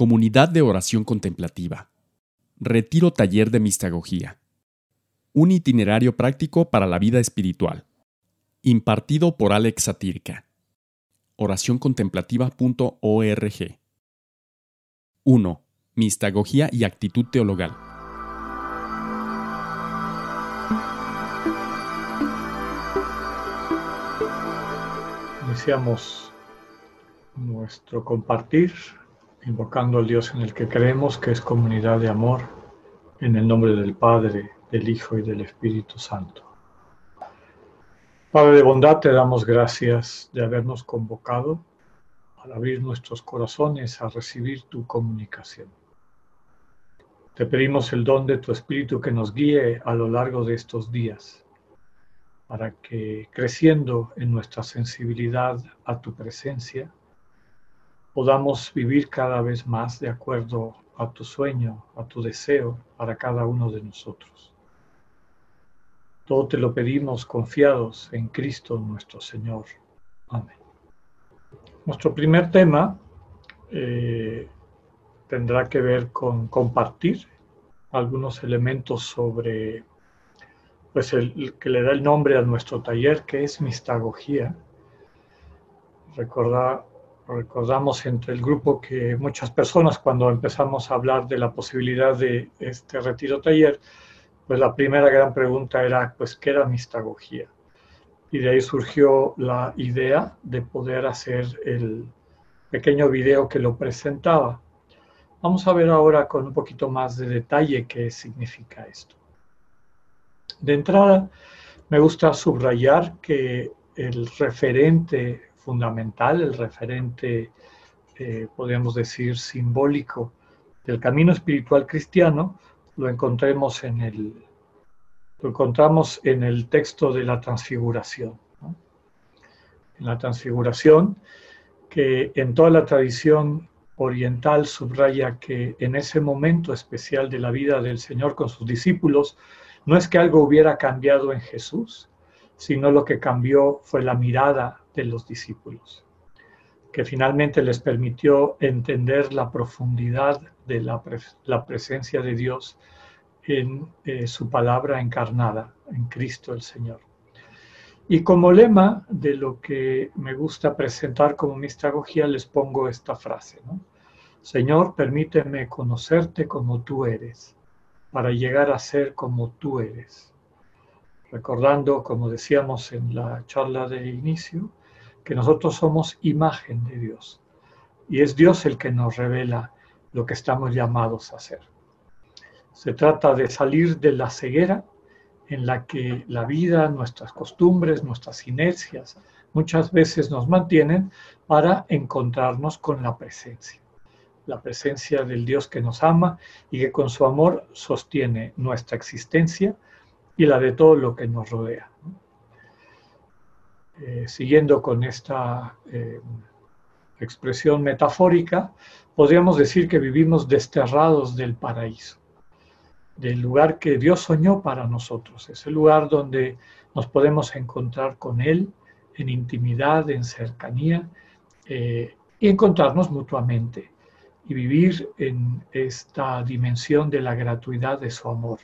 Comunidad de Oración Contemplativa. Retiro Taller de Mistagogía. Un itinerario práctico para la vida espiritual. Impartido por Alex Satirka. Oracioncontemplativa.org. 1. Mistagogía y actitud teologal. Iniciamos nuestro compartir invocando al Dios en el que creemos, que es comunidad de amor, en el nombre del Padre, del Hijo y del Espíritu Santo. Padre de bondad, te damos gracias de habernos convocado al abrir nuestros corazones a recibir tu comunicación. Te pedimos el don de tu Espíritu que nos guíe a lo largo de estos días, para que creciendo en nuestra sensibilidad a tu presencia, podamos vivir cada vez más de acuerdo a tu sueño, a tu deseo para cada uno de nosotros. Todo te lo pedimos confiados en Cristo nuestro Señor. Amén. Nuestro primer tema eh, tendrá que ver con compartir algunos elementos sobre pues el que le da el nombre a nuestro taller, que es mistagogía. Recordar, recordamos entre el grupo que muchas personas cuando empezamos a hablar de la posibilidad de este retiro taller, pues la primera gran pregunta era, pues, ¿qué era mistagogía? Y de ahí surgió la idea de poder hacer el pequeño video que lo presentaba. Vamos a ver ahora con un poquito más de detalle qué significa esto. De entrada, me gusta subrayar que el referente fundamental, el referente, eh, podríamos decir, simbólico del camino espiritual cristiano, lo encontremos en el, lo encontramos en el texto de la transfiguración. En la transfiguración, que en toda la tradición oriental subraya que en ese momento especial de la vida del Señor con sus discípulos, no es que algo hubiera cambiado en Jesús, sino lo que cambió fue la mirada de los discípulos, que finalmente les permitió entender la profundidad de la, presencia de Dios en eh, su palabra encarnada, en Cristo el Señor. Y como lema de lo que me gusta presentar como mistagogía, les pongo esta frase, Señor, permíteme conocerte como tú eres, para llegar a ser como tú eres recordando, como decíamos en la charla de inicio, que nosotros somos imagen de Dios y es Dios el que nos revela lo que estamos llamados a hacer. Se trata de salir de la ceguera en la que la vida, nuestras costumbres, nuestras inercias muchas veces nos mantienen para encontrarnos con la presencia. La presencia del Dios que nos ama y que con su amor sostiene nuestra existencia y la de todo lo que nos rodea. Eh, siguiendo con esta eh, expresión metafórica, podríamos decir que vivimos desterrados del paraíso, del lugar que Dios soñó para nosotros, ese lugar donde nos podemos encontrar con Él en intimidad, en cercanía eh, y encontrarnos mutuamente y vivir en esta dimensión de la gratuidad de su amor.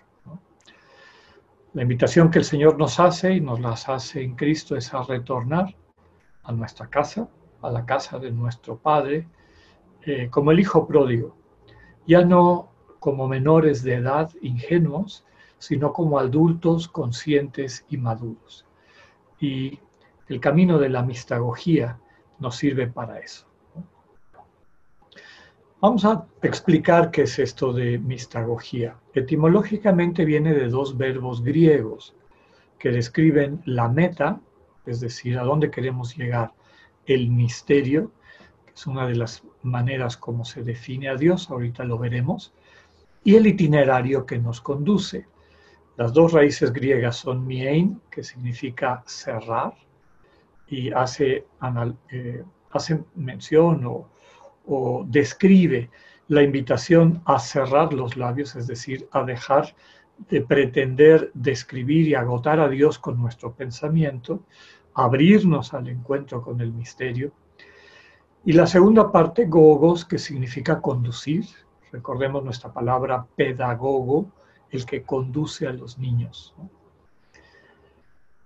La invitación que el Señor nos hace y nos las hace en Cristo es a retornar a nuestra casa, a la casa de nuestro Padre, eh, como el Hijo pródigo, ya no como menores de edad ingenuos, sino como adultos conscientes y maduros. Y el camino de la mistagogía nos sirve para eso. Vamos a explicar qué es esto de mistagogía. Etimológicamente viene de dos verbos griegos que describen la meta, es decir, a dónde queremos llegar, el misterio, que es una de las maneras como se define a Dios, ahorita lo veremos, y el itinerario que nos conduce. Las dos raíces griegas son miein, que significa cerrar, y hace, eh, mención o o describe la invitación a cerrar los labios, es decir, a dejar de pretender describir y agotar a Dios con nuestro pensamiento, abrirnos al encuentro con el misterio. Y la segunda parte, gogos, que significa conducir. Recordemos nuestra palabra pedagogo, el que conduce a los niños.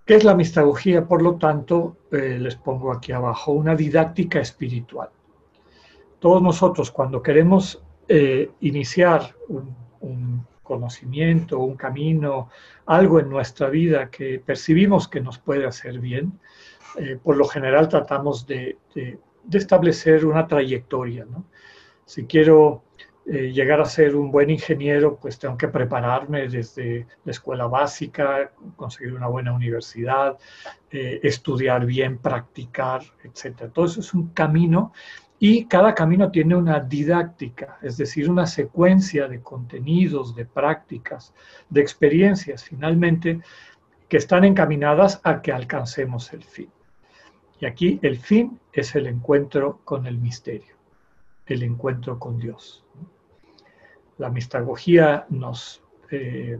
¿Qué es la mistagogía? Por lo tanto, eh, les pongo aquí abajo una didáctica espiritual. Todos nosotros cuando queremos eh, iniciar un, conocimiento, un camino, algo en nuestra vida que percibimos que nos puede hacer bien, eh, por lo general tratamos de, establecer una trayectoria. Si quiero eh, llegar a ser un buen ingeniero, pues tengo que prepararme desde la escuela básica, conseguir una buena universidad, estudiar bien, practicar, etc. Todo eso es un camino y cada camino tiene una didáctica, es decir, una secuencia de contenidos, de prácticas, de experiencias, finalmente, que están encaminadas a que alcancemos el fin. Y aquí el fin es el encuentro con el misterio, el encuentro con Dios. La mistagogía nos eh,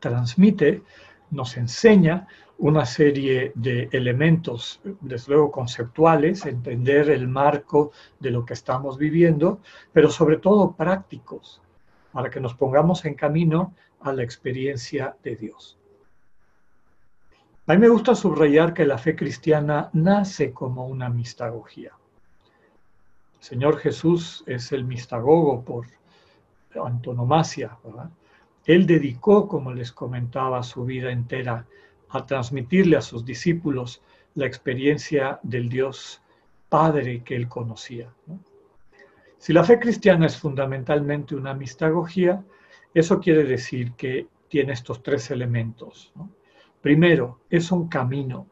transmite, nos enseña una serie de elementos, desde luego conceptuales, entender el marco de lo que estamos viviendo, pero sobre todo prácticos, para que nos pongamos en camino a la experiencia de Dios. A mí me gusta subrayar que la fe cristiana nace como una mistagogía. El Señor Jesús es el mistagogo por antonomasia. Él dedicó, como les comentaba, su vida entera a transmitirle a sus discípulos la experiencia del Dios Padre que él conocía. Si la fe cristiana es fundamentalmente una mistagogía, eso quiere decir que tiene estos tres elementos. Primero, es un camino.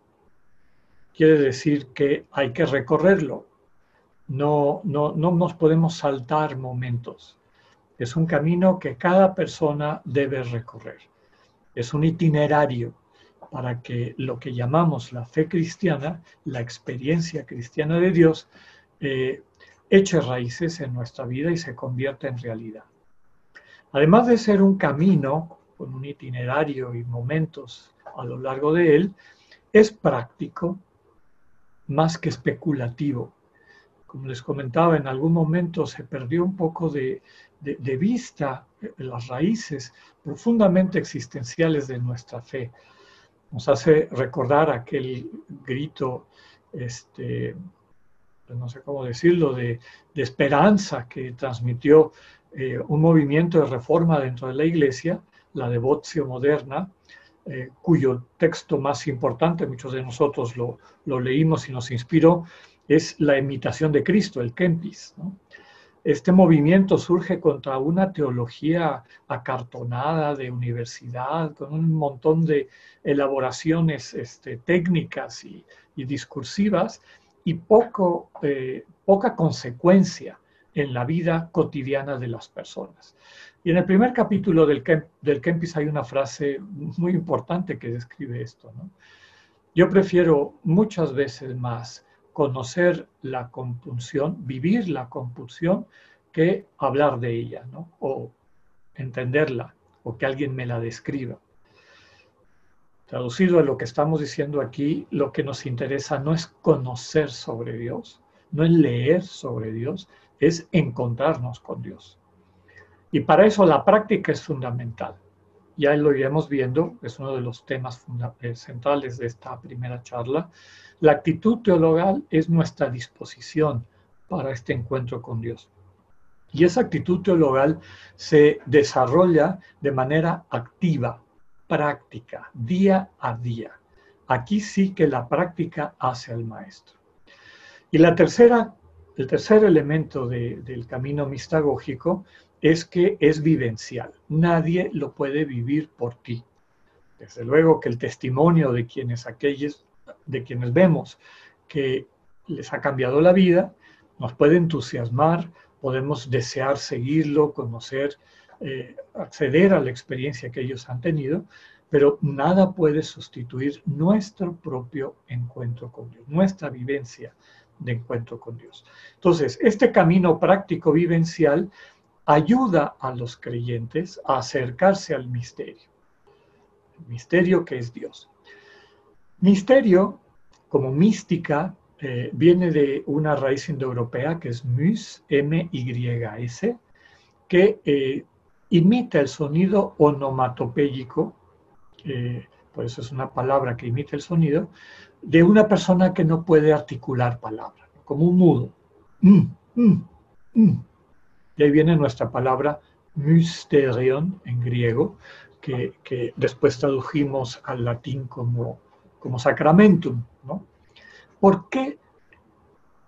Quiere decir que hay que recorrerlo. No, no, no nos podemos saltar momentos. Es un camino que cada persona debe recorrer. Es un itinerario para que lo que llamamos la fe cristiana, la experiencia cristiana de Dios, eh, eche raíces en nuestra vida y se convierta en realidad. Además de ser un camino con un itinerario y momentos a lo largo de él, es práctico más que especulativo como les comentaba, en algún momento se perdió un poco de, vista las raíces profundamente existenciales de nuestra fe. Nos hace recordar aquel grito, este, no sé cómo decirlo, de, esperanza que transmitió eh, un movimiento de reforma dentro de la iglesia, la devotio moderna, eh, cuyo texto más importante, muchos de nosotros lo, lo leímos y nos inspiró, es la imitación de Cristo, el Kempis. Este movimiento surge contra una teología acartonada de universidad, con un montón de elaboraciones este, técnicas y, discursivas y poco, eh, poca consecuencia en la vida cotidiana de las personas. Y en el primer capítulo del, del Kempis hay una frase muy importante que describe esto. Yo prefiero muchas veces más conocer la compulsión, vivir la compulsión, que hablar de ella, ¿no? O entenderla, o que alguien me la describa. Traducido a lo que estamos diciendo aquí, lo que nos interesa no es conocer sobre Dios, no es leer sobre Dios, es encontrarnos con Dios. Y para eso la práctica es fundamental. Ya lo iremos viendo, es uno de los temas eh, centrales de esta primera charla, la actitud teologal es nuestra disposición para este encuentro con Dios. Y esa actitud teologal se desarrolla de manera activa, práctica, día a día. Aquí sí que la práctica hace al maestro. Y la tercera, el tercer elemento del camino mistagógico es que es vivencial. Nadie lo puede vivir por ti. Desde luego que el testimonio de quienes aquellos de quienes vemos que les ha cambiado la vida, nos puede entusiasmar, podemos desear seguirlo, conocer, eh, acceder a la experiencia que ellos han tenido, pero nada puede sustituir nuestro propio encuentro con Dios, nuestra vivencia de encuentro con Dios. Entonces, este camino práctico vivencial ayuda a los creyentes a acercarse al misterio, misterio que es Dios. Misterio, como mística, eh, viene de una raíz indoeuropea que es mys, M-Y-S, que eh, imita el sonido onomatopéyico, eh, por eso es una palabra que imita el sonido, de una persona que no puede articular palabra, como un mudo. Mm, mm, mm. De ahí viene nuestra palabra mysterion en griego, que, después tradujimos al latín como, como sacramentum. ¿no? ¿Por qué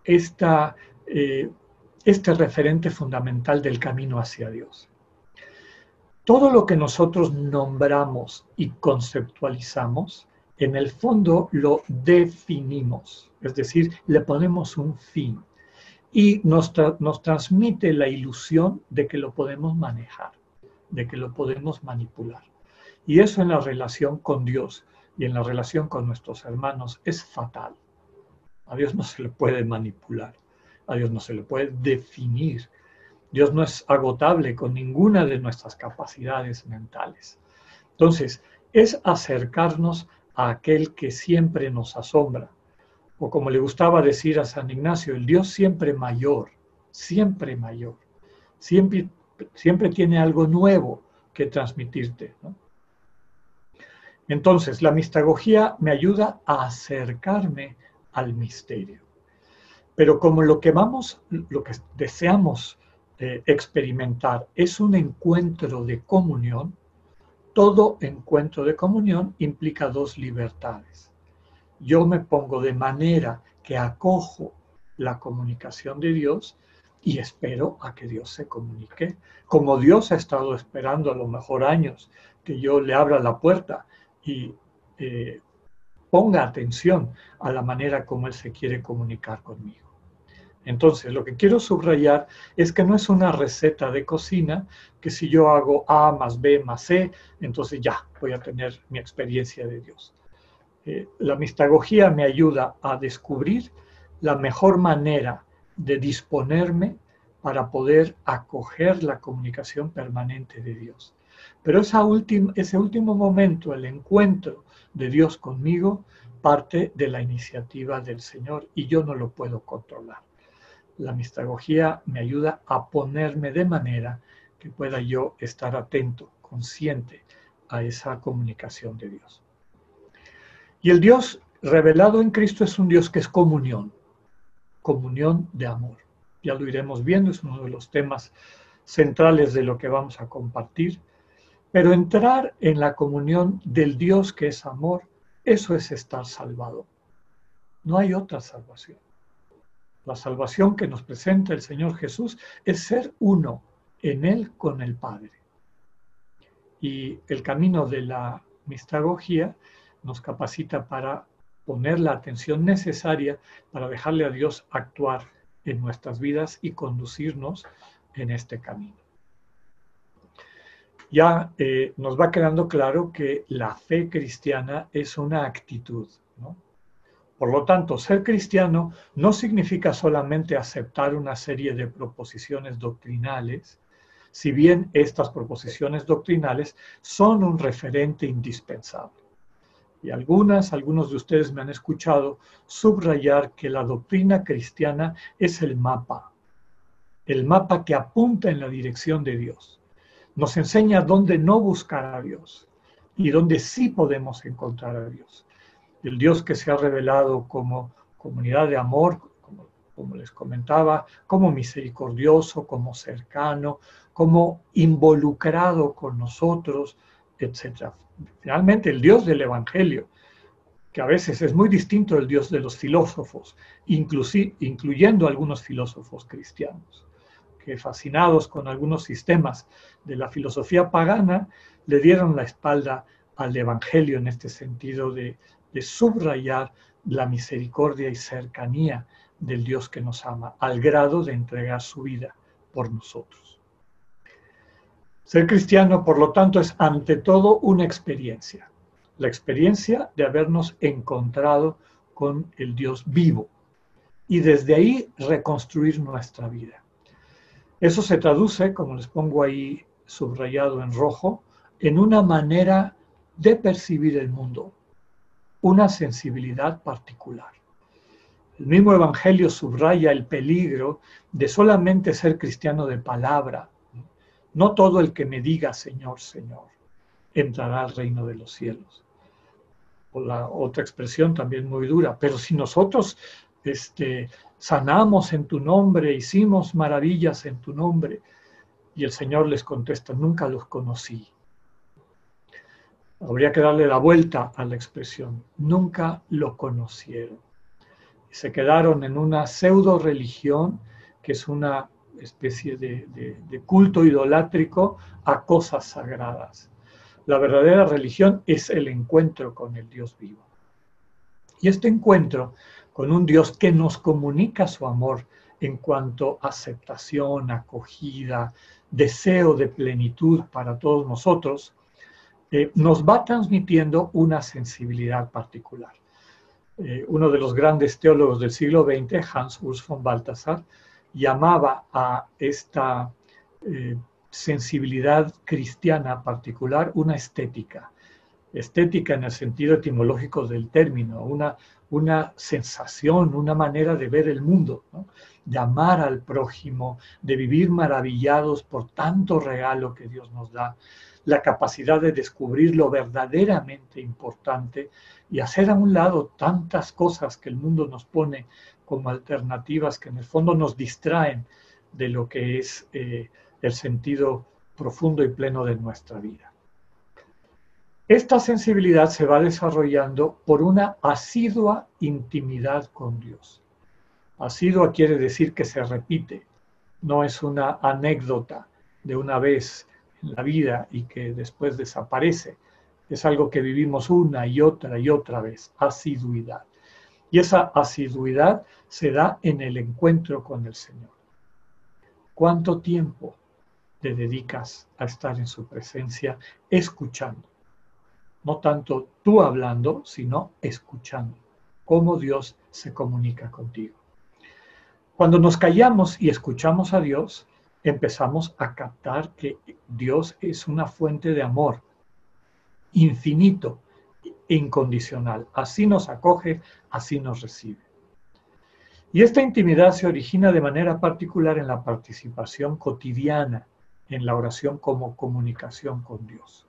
eh, este referente fundamental del camino hacia Dios? Todo lo que nosotros nombramos y conceptualizamos, en el fondo lo definimos, es decir, le ponemos un fin y nos, nos transmite la ilusión de que lo podemos manejar de que lo podemos manipular. Y eso en la relación con Dios y en la relación con nuestros hermanos es fatal. A Dios no se le puede manipular, a Dios no se le puede definir. Dios no es agotable con ninguna de nuestras capacidades mentales. Entonces, es acercarnos a aquel que siempre nos asombra, o como le gustaba decir a San Ignacio, el Dios siempre mayor, siempre mayor, siempre siempre tiene algo nuevo que transmitirte. Entonces, la mistagogía me ayuda a acercarme al misterio. Pero como lo que vamos, lo que deseamos eh, experimentar es un encuentro de comunión, todo encuentro de comunión implica dos libertades. Yo me pongo de manera que acojo la comunicación de Dios y espero a que Dios se comunique, como Dios ha estado esperando a lo mejor años que yo le abra la puerta y eh, ponga atención a la manera como Él se quiere comunicar conmigo. Entonces, lo que quiero subrayar es que no es una receta de cocina que si yo hago A más B más C, entonces ya voy a tener mi experiencia de Dios. Eh, la mistagogía me ayuda a descubrir la mejor manera de disponerme para poder acoger la comunicación permanente de Dios. Pero esa ese último momento, el encuentro de Dios conmigo, parte de la iniciativa del Señor y yo no lo puedo controlar. La mistagogía me ayuda a ponerme de manera que pueda yo estar atento, consciente a esa comunicación de Dios. Y el Dios revelado en Cristo es un Dios que es comunión comunión de amor. Ya lo iremos viendo, es uno de los temas centrales de lo que vamos a compartir. Pero entrar en la comunión del Dios que es amor, eso es estar salvado. No hay otra salvación. La salvación que nos presenta el Señor Jesús es ser uno en Él con el Padre. Y el camino de la mistagogía nos capacita para poner la atención necesaria para dejarle a Dios actuar en nuestras vidas y conducirnos en este camino. Ya eh, nos va quedando claro que la fe cristiana es una actitud. Por lo tanto, ser cristiano no significa solamente aceptar una serie de proposiciones doctrinales, si bien estas proposiciones doctrinales son un referente indispensable y algunas, algunos de ustedes me han escuchado subrayar que la doctrina cristiana es el mapa, el mapa que apunta en la dirección de Dios. Nos enseña dónde no buscar a Dios y dónde sí podemos encontrar a Dios. El Dios que se ha revelado como comunidad de amor, como, como les comentaba, como misericordioso, como cercano, como involucrado con nosotros, etc. Finalmente, el Dios del Evangelio, que a veces es muy distinto del Dios de los filósofos, incluyendo algunos filósofos cristianos, que fascinados con algunos sistemas de la filosofía pagana, le dieron la espalda al Evangelio en este sentido de, de subrayar la misericordia y cercanía del Dios que nos ama, al grado de entregar su vida por nosotros. Ser cristiano, por lo tanto, es ante todo una experiencia. La experiencia de habernos encontrado con el Dios vivo y desde ahí reconstruir nuestra vida. Eso se traduce, como les pongo ahí subrayado en rojo, en una manera de percibir el mundo, una sensibilidad particular. El mismo Evangelio subraya el peligro de solamente ser cristiano de palabra. No todo el que me diga Señor, Señor, entrará al reino de los cielos. O la otra expresión también muy dura, pero si nosotros este, sanamos en tu nombre, hicimos maravillas en tu nombre, y el Señor les contesta, nunca los conocí. Habría que darle la vuelta a la expresión, nunca lo conocieron. Se quedaron en una pseudo religión, que es una especie de, culto idolátrico a cosas sagradas. La verdadera religión es el encuentro con el Dios vivo. Y este encuentro con un Dios que nos comunica su amor en cuanto a aceptación, acogida, deseo de plenitud para todos nosotros, eh, nos va transmitiendo una sensibilidad particular. Eh, uno de los grandes teólogos del siglo XX, Hans Urs von Balthasar, llamaba a esta eh, sensibilidad cristiana particular una estética. Estética en el sentido etimológico del término, una, una sensación, una manera de ver el mundo, de amar al prójimo, de vivir maravillados por tanto regalo que Dios nos da, la capacidad de descubrir lo verdaderamente importante y hacer a un lado tantas cosas que el mundo nos pone como alternativas que en el fondo nos distraen de lo que es eh, el sentido profundo y pleno de nuestra vida. Esta sensibilidad se va desarrollando por una asidua intimidad con Dios. Asidua quiere decir que se repite, no es una anécdota de una vez en la vida y que después desaparece. Es algo que vivimos una y otra y otra vez, asiduidad. Y esa asiduidad se da en el encuentro con el Señor. ¿Cuánto tiempo te dedicas a estar en su presencia escuchando? No tanto tú hablando, sino escuchando cómo Dios se comunica contigo. Cuando nos callamos y escuchamos a Dios, empezamos a captar que Dios es una fuente de amor infinito, incondicional. Así nos acoge, así nos recibe. Y esta intimidad se origina de manera particular en la participación cotidiana en la oración como comunicación con Dios.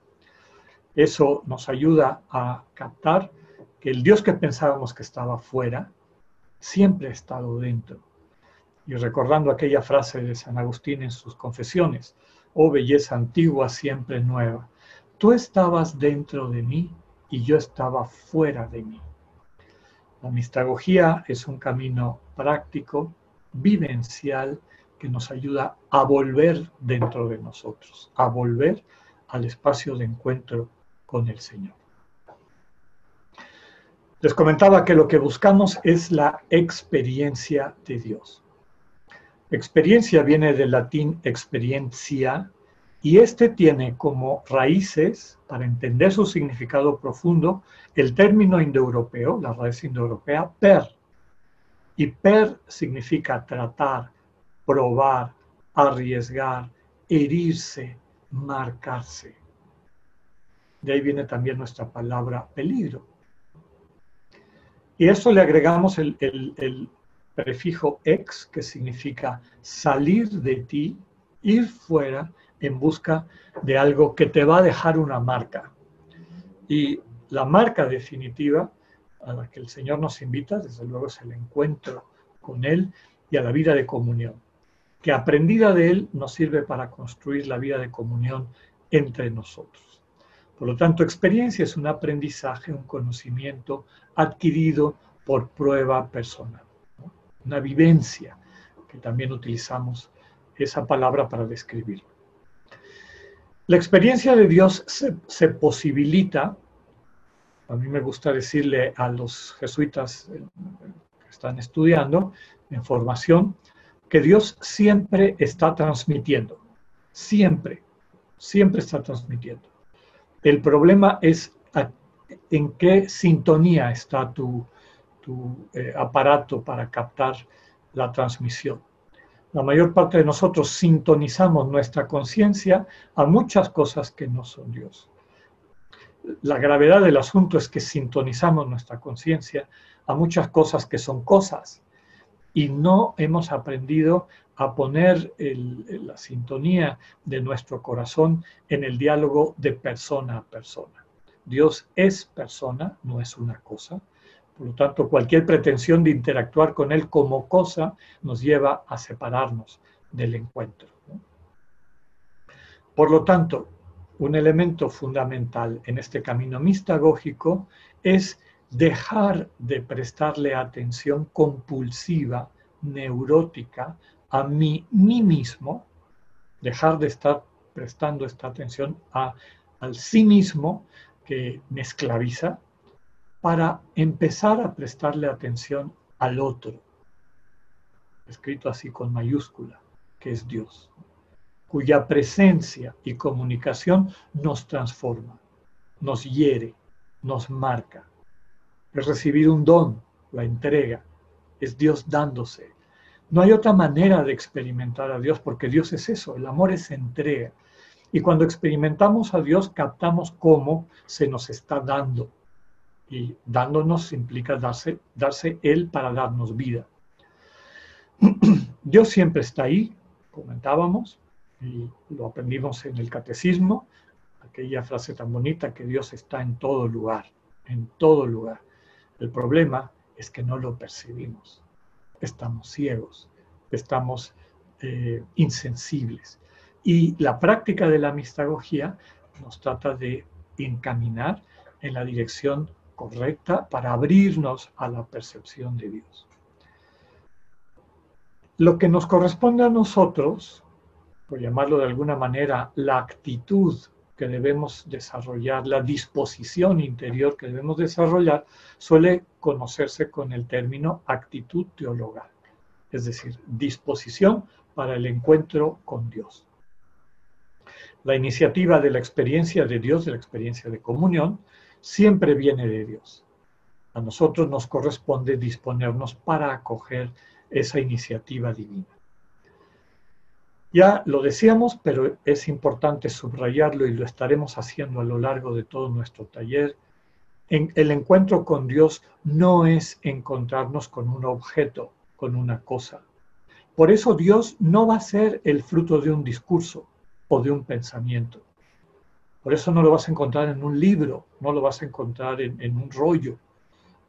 Eso nos ayuda a captar que el Dios que pensábamos que estaba fuera, siempre ha estado dentro y recordando aquella frase de San Agustín en sus confesiones, oh belleza antigua, siempre nueva, tú estabas dentro de mí y yo estaba fuera de mí. La mistagogía es un camino práctico, vivencial, que nos ayuda a volver dentro de nosotros, a volver al espacio de encuentro con el Señor. Les comentaba que lo que buscamos es la experiencia de Dios. Experiencia viene del latín experiencia y este tiene como raíces, para entender su significado profundo, el término indoeuropeo, la raíz indoeuropea, per. Y per significa tratar, probar, arriesgar, herirse, marcarse. De ahí viene también nuestra palabra peligro. Y eso le agregamos el, el, prefijo ex, que significa salir de ti, ir fuera en busca de algo que te va a dejar una marca. Y la marca definitiva a la que el Señor nos invita, desde luego, es el encuentro con Él y a la vida de comunión, que aprendida de Él nos sirve para construir la vida de comunión entre nosotros. Por lo tanto, experiencia es un aprendizaje, un conocimiento adquirido por prueba personal una vivencia, que también utilizamos esa palabra para describirlo. La experiencia de Dios se, posibilita, a mí me gusta decirle a los jesuitas eh, que están estudiando en formación, que Dios siempre está transmitiendo, siempre, siempre está transmitiendo. El problema es en qué sintonía está tu, eh, aparato para captar la transmisión. La mayor parte de nosotros sintonizamos nuestra conciencia a muchas cosas que no son Dios. La gravedad del asunto es que sintonizamos nuestra conciencia a muchas cosas que son cosas. y no hemos aprendido a poner la sintonía de nuestro corazón en el diálogo de persona a persona. Dios es persona, no es una cosa. Por lo tanto, cualquier pretensión de interactuar con Él como cosa nos lleva a separarnos del encuentro. Por lo tanto, un elemento fundamental en este camino mistagógico es dejar de prestarle atención compulsiva, neurótica, a mí, mí mismo, dejar de estar prestando esta atención al sí mismo que me esclaviza, para empezar a prestarle atención al otro, escrito así con mayúscula, que es Dios, cuya presencia y comunicación nos transforma, nos hiere, nos marca. Es recibir un don, la entrega, es Dios dándose. No hay otra manera de experimentar a Dios porque Dios es eso, el amor es entrega. Y cuando experimentamos a Dios captamos cómo se nos está dando. Y dándonos implica darse, darse Él para darnos vida. Dios siempre está ahí, comentábamos, y lo aprendimos en el catecismo, aquella frase tan bonita que Dios está en todo lugar, en todo lugar. El problema es que no lo percibimos, estamos ciegos, estamos eh, insensibles. Y la práctica de la mistagogía nos trata de encaminar en la dirección correcta para abrirnos a la percepción de Dios. Lo que nos corresponde a nosotros, por llamarlo de alguna manera, la actitud que debemos desarrollar, la disposición interior que debemos desarrollar, suele conocerse con el término actitud teologal, es decir, disposición para el encuentro con Dios. La iniciativa de la experiencia de Dios, de la experiencia de comunión, siempre viene de Dios. A nosotros nos corresponde disponernos para acoger esa iniciativa divina. Ya lo decíamos, pero es importante subrayarlo y lo estaremos haciendo a lo largo de todo nuestro taller. En el encuentro con Dios no es encontrarnos con un objeto, con una cosa. Por eso Dios no va a ser el fruto de un discurso o de un pensamiento. Por eso no lo vas a encontrar en un libro, no lo vas a encontrar en, en un rollo.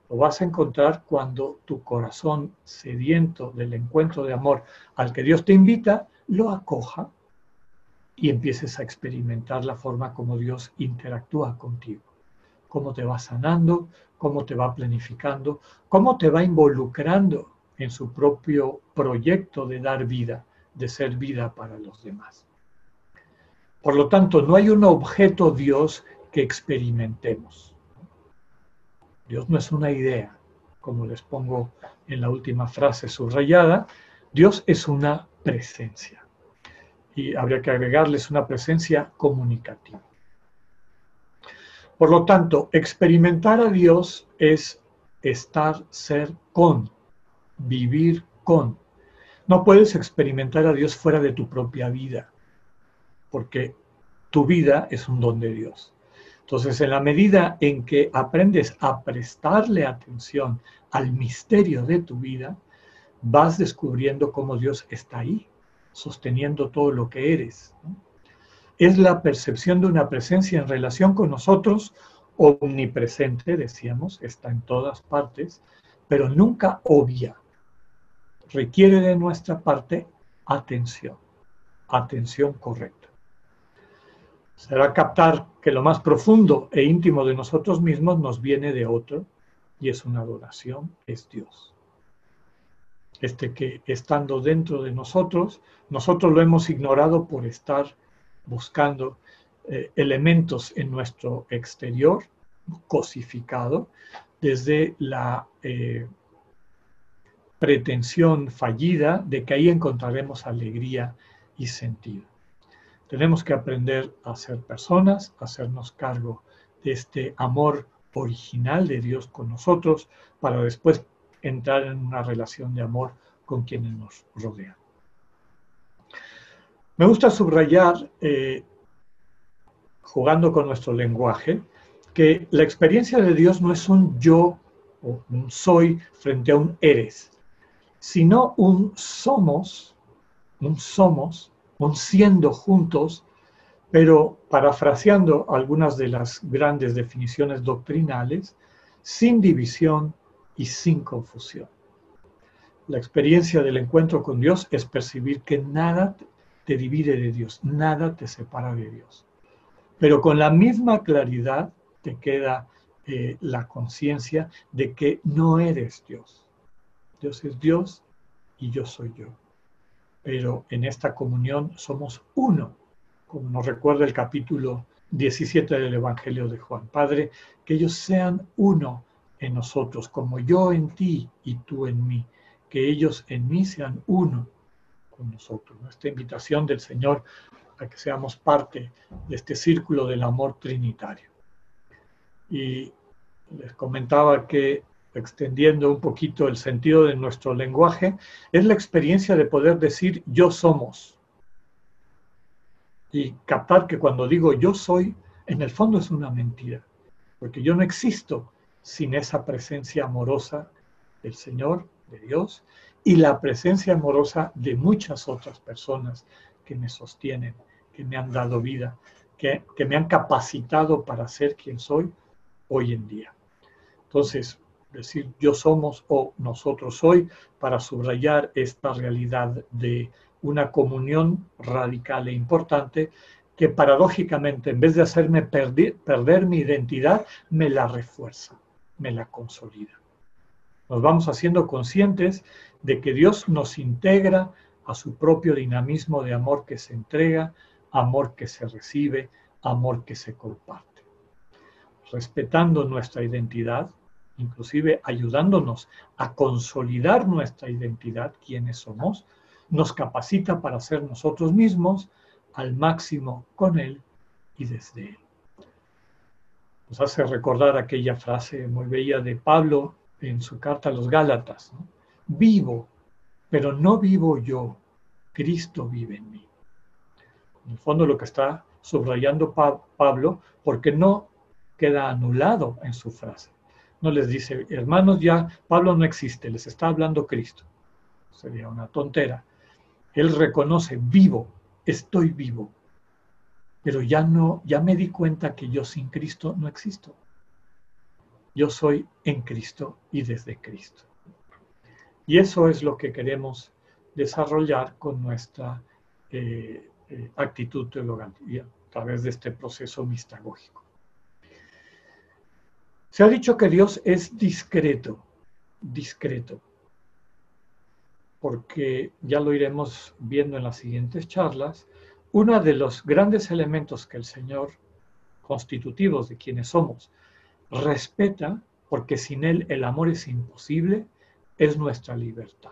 Lo vas a encontrar cuando tu corazón sediento del encuentro de amor al que Dios te invita, lo acoja y empieces a experimentar la forma como Dios interactúa contigo. Cómo te va sanando, cómo te va planificando, cómo te va involucrando en su propio proyecto de dar vida, de ser vida para los demás. Por lo tanto, no hay un objeto Dios que experimentemos. Dios no es una idea, como les pongo en la última frase subrayada. Dios es una presencia. Y habría que agregarles una presencia comunicativa. Por lo tanto, experimentar a Dios es estar, ser con, vivir con. No puedes experimentar a Dios fuera de tu propia vida porque tu vida es un don de Dios. Entonces, en la medida en que aprendes a prestarle atención al misterio de tu vida, vas descubriendo cómo Dios está ahí, sosteniendo todo lo que eres. Es la percepción de una presencia en relación con nosotros, omnipresente, decíamos, está en todas partes, pero nunca obvia. Requiere de nuestra parte atención, atención correcta será captar que lo más profundo e íntimo de nosotros mismos nos viene de otro y es una adoración, es Dios. Este que estando dentro de nosotros, nosotros lo hemos ignorado por estar buscando eh, elementos en nuestro exterior, cosificado, desde la eh, pretensión fallida de que ahí encontraremos alegría y sentido. Tenemos que aprender a ser personas, a hacernos cargo de este amor original de Dios con nosotros para después entrar en una relación de amor con quienes nos rodean. Me gusta subrayar, eh, jugando con nuestro lenguaje, que la experiencia de Dios no es un yo o un soy frente a un eres. sino un somos, un somos, siendo juntos, pero parafraseando algunas de las grandes definiciones doctrinales, sin división y sin confusión. La experiencia del encuentro con Dios es percibir que nada te divide de Dios, nada te separa de Dios. Pero con la misma claridad te queda eh, la conciencia de que no eres Dios. Dios es Dios y yo soy yo. Pero en esta comunión somos uno, como nos recuerda el capítulo 17 del Evangelio de Juan. Padre, que ellos sean uno en nosotros, como yo en ti y tú en mí, que ellos en mí sean uno con nosotros. Esta invitación del Señor a que seamos parte de este círculo del amor trinitario. Y les comentaba que extendiendo un poquito el sentido de nuestro lenguaje, es la experiencia de poder decir yo somos. Y captar que cuando digo yo soy, en el fondo es una mentira, porque yo no existo sin esa presencia amorosa del Señor, de Dios, y la presencia amorosa de muchas otras personas que me sostienen, que me han dado vida, que, que me han capacitado para ser quien soy hoy en día. Entonces, decir yo somos o nosotros hoy para subrayar esta realidad de una comunión radical e importante que paradójicamente en vez de hacerme perder, perder mi identidad, me la refuerza, me la consolida. Nos vamos haciendo conscientes de que Dios nos integra a su propio dinamismo de amor que se entrega, amor que se recibe, amor que se comparte. Respetando nuestra identidad, inclusive ayudándonos a consolidar nuestra identidad, quienes somos, nos capacita para ser nosotros mismos al máximo con Él y desde Él. Nos hace recordar aquella frase muy bella de Pablo en su carta a los Gálatas. Vivo, pero no vivo yo, Cristo vive en mí. En el fondo lo que está subrayando Pablo, porque no queda anulado en su frase no les dice, hermanos, ya Pablo no existe, les está hablando Cristo. Sería una tontera. Él reconoce, vivo, estoy vivo, pero ya no, ya me di cuenta que yo sin Cristo no existo. Yo soy en Cristo y desde Cristo. Y eso es lo que queremos desarrollar con nuestra eh, eh, actitud a través de este proceso mistagógico. Se ha dicho que Dios es discreto, discreto, porque ya lo iremos viendo en las siguientes charlas, uno de los grandes elementos que el Señor, constitutivos de quienes somos, respeta, porque sin Él el amor es imposible, es nuestra libertad.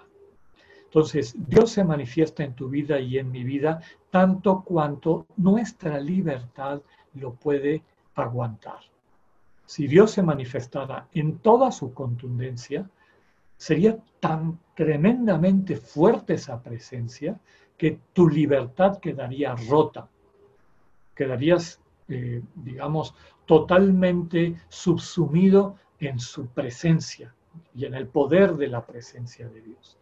Entonces, Dios se manifiesta en tu vida y en mi vida tanto cuanto nuestra libertad lo puede aguantar si Dios se manifestara en toda su contundencia, sería tan tremendamente fuerte esa presencia que tu libertad quedaría rota, quedarías, eh, digamos, totalmente subsumido en su presencia y en el poder de la presencia de Dios.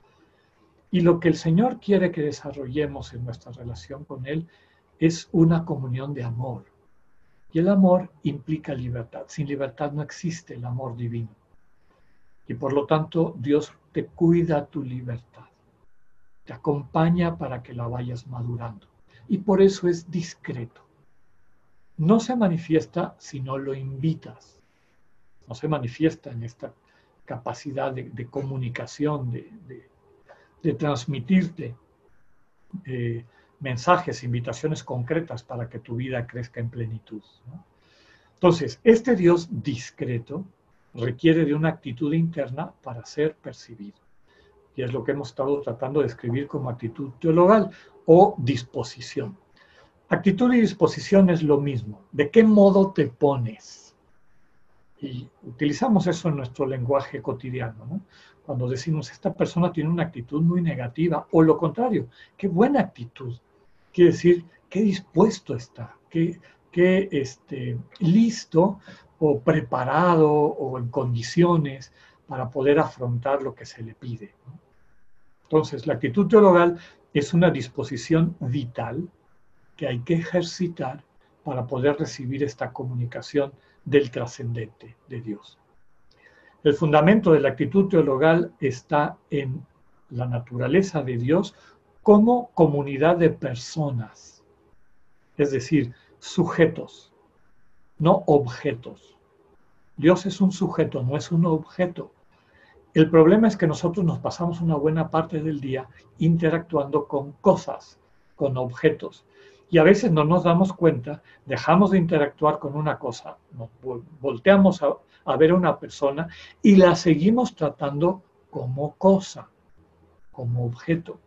Y lo que el Señor quiere que desarrollemos en nuestra relación con Él es una comunión de amor, y el amor implica libertad. Sin libertad no existe el amor divino. Y por lo tanto Dios te cuida tu libertad. Te acompaña para que la vayas madurando. Y por eso es discreto. No se manifiesta si no lo invitas. No se manifiesta en esta capacidad de, comunicación, de, transmitirte. Eh, mensajes, invitaciones concretas para que tu vida crezca en plenitud. Entonces, este Dios discreto requiere de una actitud interna para ser percibido. Y es lo que hemos estado tratando de escribir como actitud teologal o disposición. Actitud y disposición es lo mismo. ¿De qué modo te pones? Y utilizamos eso en nuestro lenguaje cotidiano. ¿no? Cuando decimos, esta persona tiene una actitud muy negativa, o lo contrario, qué buena actitud. Quiere decir, qué dispuesto está, qué, qué este, listo o preparado o en condiciones para poder afrontar lo que se le pide. Entonces, la actitud teologal es una disposición vital que hay que ejercitar para poder recibir esta comunicación del trascendente de Dios. El fundamento de la actitud teologal está en la naturaleza de Dios como comunidad de personas, es decir, sujetos, no objetos. Dios es un sujeto, no es un objeto. El problema es que nosotros nos pasamos una buena parte del día interactuando con cosas, con objetos. Y a veces no nos damos cuenta, dejamos de interactuar con una cosa, nos volteamos a, a ver a una persona y la seguimos tratando como cosa, como objeto.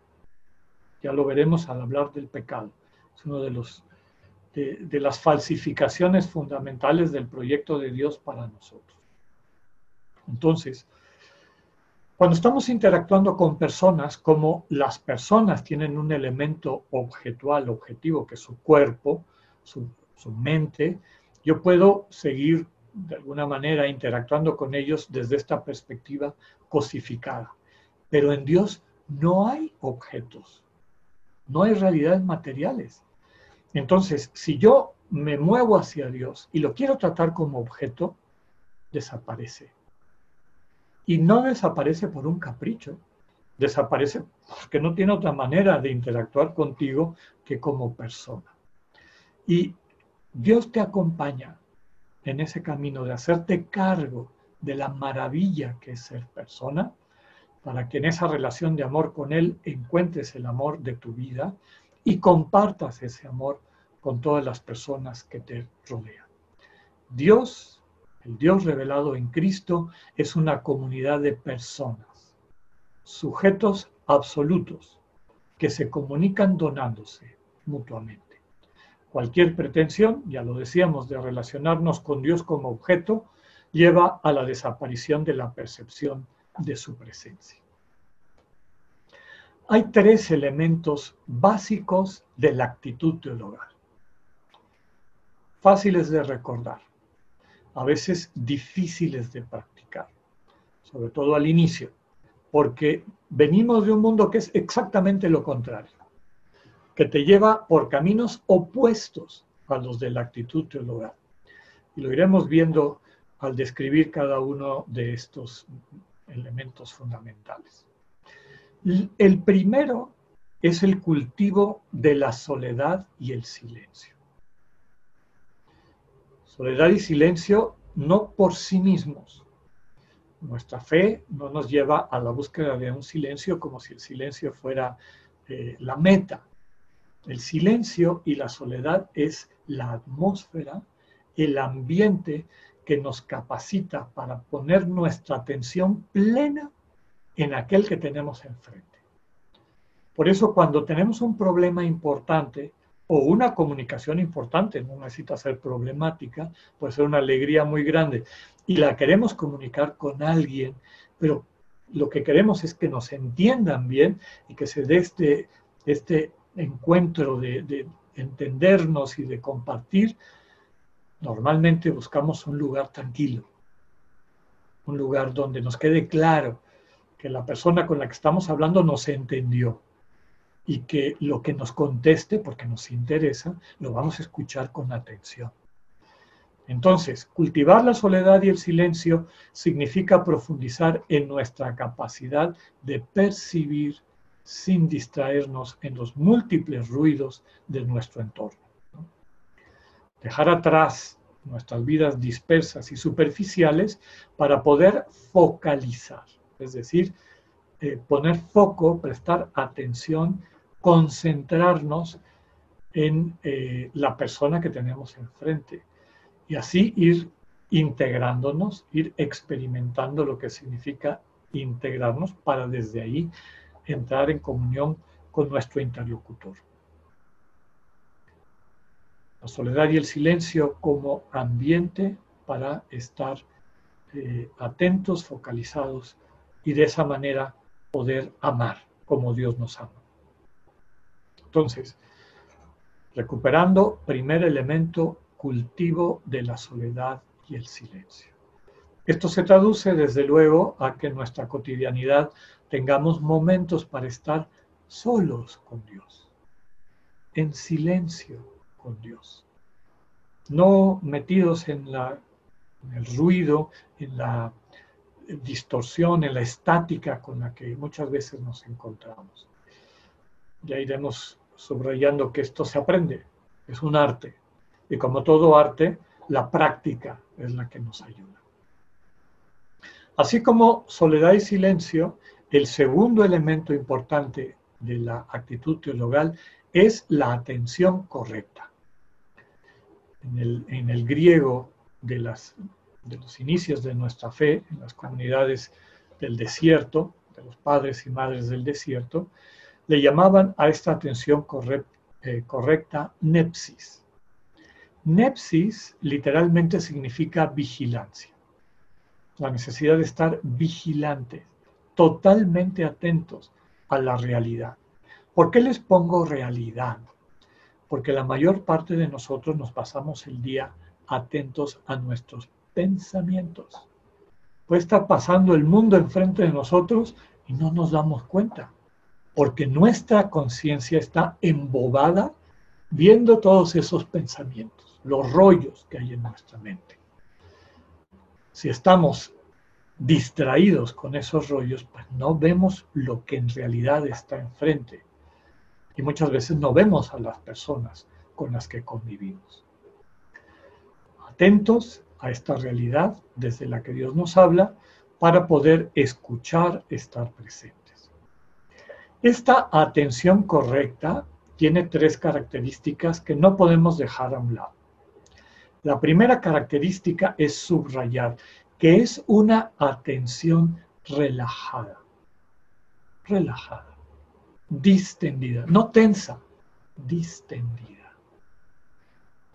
Ya lo veremos al hablar del pecado. Es uno de de, las falsificaciones fundamentales del proyecto de Dios para nosotros. Entonces, cuando estamos interactuando con personas, como las personas tienen un elemento objetual, objetivo, que es su cuerpo, su, su, mente, yo puedo seguir de alguna manera interactuando con ellos desde esta perspectiva cosificada. Pero en Dios no hay objetos, no hay realidades materiales. Entonces, si yo me muevo hacia Dios y lo quiero tratar como objeto, desaparece. Y no desaparece por un capricho, desaparece porque no tiene otra manera de interactuar contigo que como persona. Y Dios te acompaña en ese camino de hacerte cargo de la maravilla que es ser persona, para que en esa relación de amor con Él encuentres el amor de tu vida y compartas ese amor con todas las personas que te rodean. Dios, el Dios revelado en Cristo, es una comunidad de personas, sujetos absolutos, que se comunican donándose mutuamente. Cualquier pretensión, ya lo decíamos, de relacionarnos con Dios como objeto, lleva a la desaparición de la percepción de su presencia. Hay tres elementos básicos de la actitud teologal, fáciles de recordar, a veces difíciles de practicar, sobre todo al inicio, porque venimos de un mundo que es exactamente lo contrario, que te lleva por caminos opuestos a los de la actitud teologal. Y lo iremos viendo al describir cada uno de estos elementos fundamentales. El primero es el cultivo de la soledad y el silencio. Soledad y silencio no por sí mismos. Nuestra fe no nos lleva a la búsqueda de un silencio como si el silencio fuera eh, la meta. El silencio y la soledad es la atmósfera, el ambiente que nos capacita para poner nuestra atención plena en aquel que tenemos enfrente. Por eso cuando tenemos un problema importante o una comunicación importante, no necesita ser problemática, puede ser una alegría muy grande, y la queremos comunicar con alguien, pero lo que queremos es que nos entiendan bien y que se dé este, este encuentro de, de entendernos y de compartir Normalmente buscamos un lugar tranquilo, un lugar donde nos quede claro que la persona con la que estamos hablando nos entendió y que lo que nos conteste, porque nos interesa, lo vamos a escuchar con atención. Entonces, cultivar la soledad y el silencio significa profundizar en nuestra capacidad de percibir sin distraernos en los múltiples ruidos de nuestro entorno dejar atrás nuestras vidas dispersas y superficiales para poder focalizar, es decir, eh, poner foco, prestar atención, concentrarnos en eh, la persona que tenemos enfrente y así ir integrándonos, ir experimentando lo que significa integrarnos para desde ahí entrar en comunión con nuestro interlocutor la soledad y el silencio como ambiente para estar eh, atentos, focalizados y de esa manera poder amar como Dios nos ama. Entonces, recuperando, primer elemento, cultivo de la soledad y el silencio. Esto se traduce desde luego a que en nuestra cotidianidad tengamos momentos para estar solos con Dios, en silencio con Dios, no metidos en, la, el ruido, en la distorsión, en la estática con la que muchas veces nos encontramos. Ya iremos subrayando que esto se aprende, es un arte. Y como todo arte, la práctica es la que nos ayuda. Así como soledad y silencio, el segundo elemento importante de la actitud teologal es la atención correcta. En el, griego de los inicios de nuestra fe en las comunidades del desierto, de los padres y madres del desierto, le llamaban a esta atención eh, correcta nepsis. Nepsis literalmente significa vigilancia, la necesidad de estar vigilantes, totalmente atentos a la realidad. ¿Por qué les pongo realidad? Porque la mayor parte de nosotros nos pasamos el día atentos a nuestros pensamientos. Puede estar pasando el mundo enfrente de nosotros y no nos damos cuenta, porque nuestra conciencia está embobada viendo todos esos pensamientos, los rollos que hay en nuestra mente. Si estamos distraídos con esos rollos, pues no vemos lo que en realidad está enfrente. Y muchas veces no vemos a las personas con las que convivimos. Atentos a esta realidad desde la que Dios nos habla para poder escuchar, estar presentes. Esta atención correcta tiene tres características que no podemos dejar a un lado. La primera característica es subrayar, que es una atención relajada. Relajada, distendida, no tensa, distendida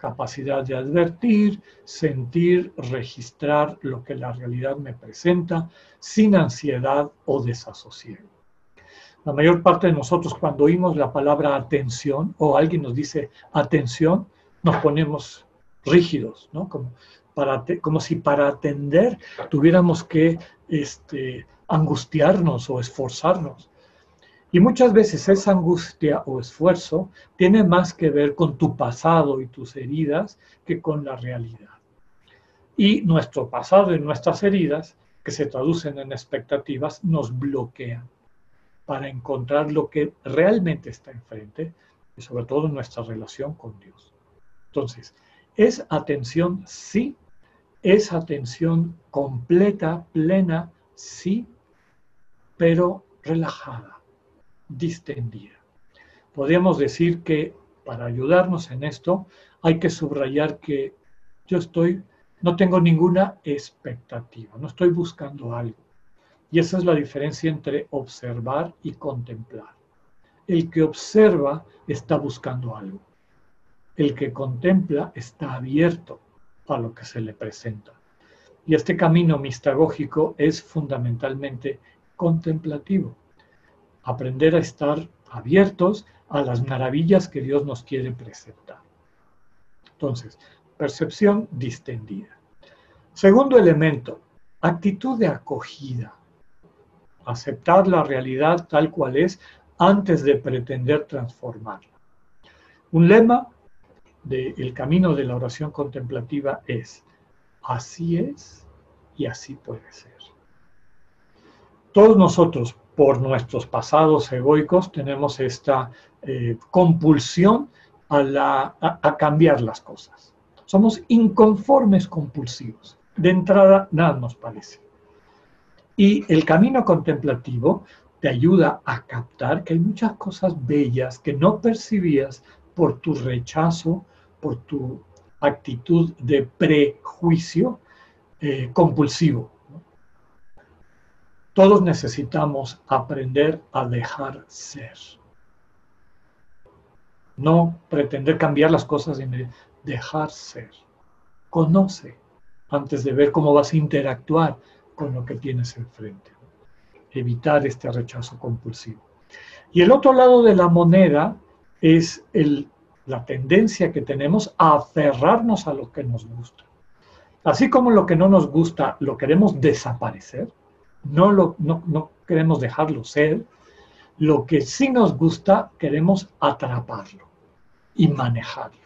capacidad de advertir, sentir, registrar lo que la realidad me presenta, sin ansiedad o desasosiego. La mayor parte de nosotros cuando oímos la palabra atención o alguien nos dice atención, nos ponemos rígidos, ¿no? Como, para, como si para atender tuviéramos que este, angustiarnos o esforzarnos. Y muchas veces esa angustia o esfuerzo tiene más que ver con tu pasado y tus heridas que con la realidad. Y nuestro pasado y nuestras heridas, que se traducen en expectativas, nos bloquean para encontrar lo que realmente está enfrente y sobre todo nuestra relación con Dios. Entonces, es atención, sí, es atención completa, plena, sí, pero relajada distendida. Podríamos decir que para ayudarnos en esto hay que subrayar que yo estoy, no tengo ninguna expectativa, no estoy buscando algo. Y esa es la diferencia entre observar y contemplar. El que observa está buscando algo. El que contempla está abierto a lo que se le presenta. Y este camino mistagógico es fundamentalmente contemplativo aprender a estar abiertos a las maravillas que Dios nos quiere presentar. Entonces, percepción distendida. Segundo elemento, actitud de acogida. Aceptar la realidad tal cual es antes de pretender transformarla. Un lema del camino de la oración contemplativa es, así es y así puede ser. Todos nosotros por nuestros pasados egoicos tenemos esta eh, compulsión a, a cambiar las cosas. Somos inconformes compulsivos. De entrada, nada nos parece. Y el camino contemplativo te ayuda a captar que hay muchas cosas bellas que no percibías por tu rechazo, por tu actitud de prejuicio eh, compulsivo. Todos necesitamos aprender a dejar ser. No pretender cambiar las cosas, sino dejar ser. Conoce antes de ver cómo vas a interactuar con lo que tienes enfrente. Evitar este rechazo compulsivo. Y el otro lado de la moneda es la tendencia que tenemos a aferrarnos a lo que nos gusta. Así como lo que no nos gusta lo queremos desaparecer, no, lo, no, no queremos dejarlo ser, lo que sí nos gusta queremos atraparlo y manejarlo